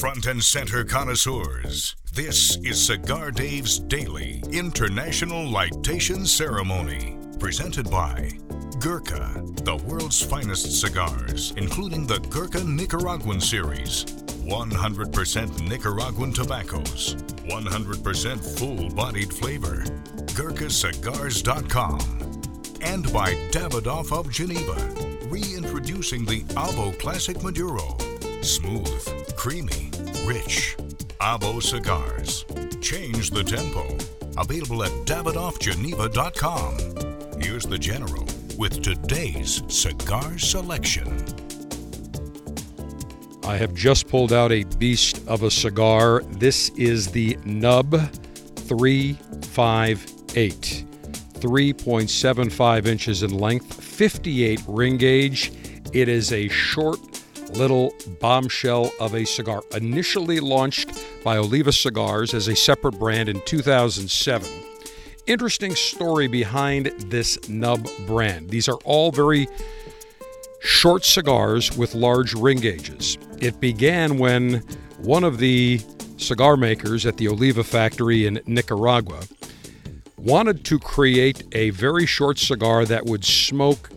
front and center connoisseurs. This is Cigar Dave's Daily International Lightation Ceremony, presented by Gurkha, the world's finest cigars, including the Gurkha Nicaraguan series. 100% Nicaraguan tobaccos, 100% full bodied flavor. GurkhaCigars.com. And by Davidoff of Geneva, reintroducing the AVO Classic Maduro. Smooth, creamy, rich. AVO cigars. Change the tempo. Available at DavidoffGeneva.com. Here's the General with today's cigar selection. I have just pulled out a beast of a cigar. This is the Nub 358. 3.75 inches in length, 58 ring gauge. It is a short little bombshell of a cigar, initially launched by Oliva Cigars as a separate brand in 2007. Interesting story behind this Nub brand. These are all very short cigars with large ring gauges. It began when one of the cigar makers at the Oliva factory in Nicaragua wanted to create a very short cigar that would smoke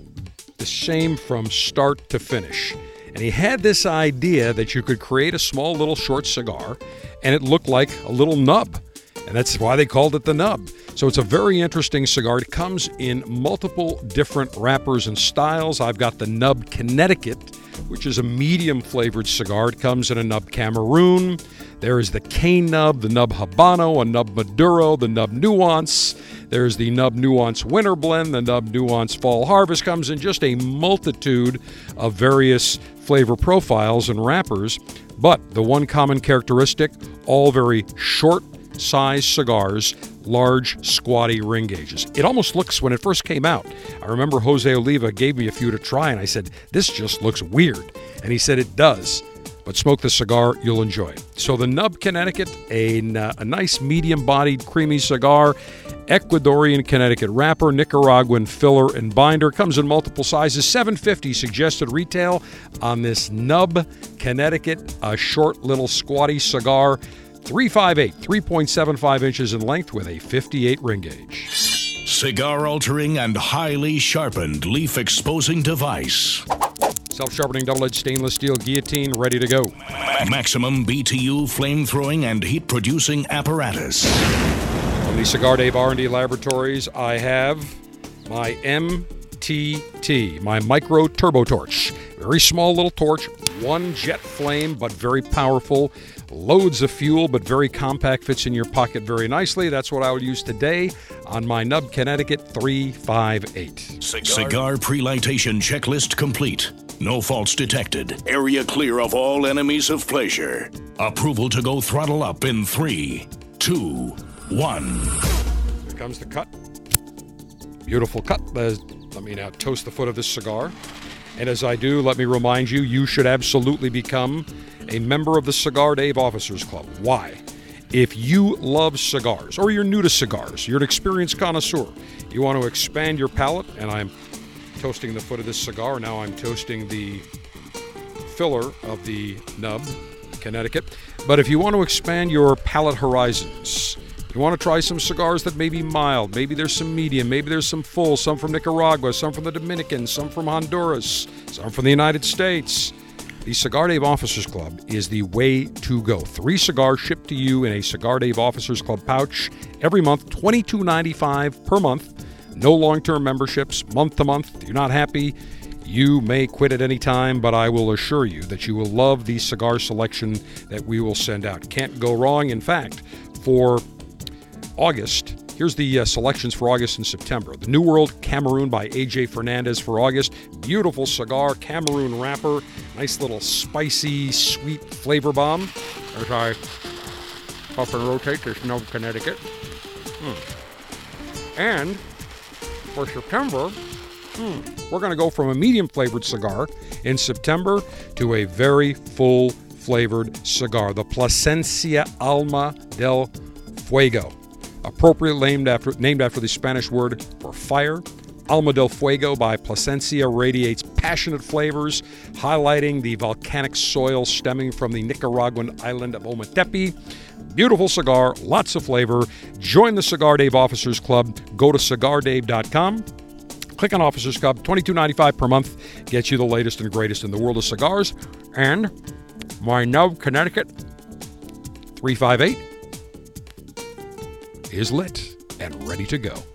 the same from start to finish. And he had this idea that you could create a small little short cigar and it looked like a little nub. And that's why they called it the nub. So it's a very interesting cigar. It comes in multiple different wrappers and styles. I've got the Nub Connecticut, which is a medium flavored cigar. It comes in a Nub Cameroon. There is the Cain Nub, the Nub Habano, a Nub Maduro, the Nub Nuance. There's the Nub Nuance Winter Blend, the Nub Nuance Fall Harvest comes in just a multitude of various flavor profiles and wrappers. But the one common characteristic, all very short size cigars, large, squatty ring gauges. It almost looks, when it first came out, I remember Jose Oliva gave me a few to try, and I said, This just looks weird. And he said, It does. But smoke the cigar, you'll enjoy it. So, the Nub Connecticut, a, uh, a nice medium bodied, creamy cigar, Ecuadorian Connecticut wrapper, Nicaraguan filler and binder. Comes in multiple sizes. 750 suggested retail on this Nub Connecticut, a short little squatty cigar. 358, 3.75 inches in length with a 58 ring gauge. Cigar altering and highly sharpened leaf exposing device. Self sharpening double edged stainless steel guillotine ready to go. Maximum BTU flame throwing and heat producing apparatus. From the Cigar Dave R&D Laboratories, I have my MTT, my micro turbo torch. Very small little torch, one jet flame, but very powerful. Loads of fuel, but very compact, fits in your pocket very nicely. That's what I will use today on my Nub Connecticut 358. Cigar, Cigar pre-lightation checklist complete. No faults detected. Area clear of all enemies of pleasure. Approval to go throttle up in three, two, one. Here comes the cut. Beautiful cut. Let me now toast the foot of this cigar. And as I do, let me remind you, you should absolutely become a member of the Cigar Dave Officers Club. Why? If you love cigars or you're new to cigars, you're an experienced connoisseur, you want to expand your palate, and I'm toasting the foot of this cigar. Now I'm toasting the filler of the nub, Connecticut. But if you want to expand your palate horizons, you want to try some cigars that may be mild, maybe there's some medium, maybe there's some full, some from Nicaragua, some from the Dominican, some from Honduras, some from the United States. The Cigar Dave Officers Club is the way to go. Three cigars shipped to you in a Cigar Dave Officers Club pouch every month, $22.95 per month. No long term memberships, month to month. You're not happy, you may quit at any time, but I will assure you that you will love the cigar selection that we will send out. Can't go wrong. In fact, for August, Here's the uh, selections for August and September. The New World Cameroon by AJ Fernandez for August. Beautiful cigar, Cameroon wrapper. Nice little spicy, sweet flavor bomb. As I puff and rotate this Nub Connecticut. Hmm. And for September, hmm, we're going to go from a medium flavored cigar in September to a very full flavored cigar, the Plasencia Alma del Fuego appropriately named after, named after the Spanish word for fire, Alma del Fuego by Plasencia radiates passionate flavors, highlighting the volcanic soil stemming from the Nicaraguan island of Ometepe. Beautiful cigar, lots of flavor. Join the Cigar Dave Officers Club. Go to cigardave.com. Click on Officers Club. $22.95 per month gets you the latest and greatest in the world of cigars. And my Nub Connecticut 358 is lit and ready to go.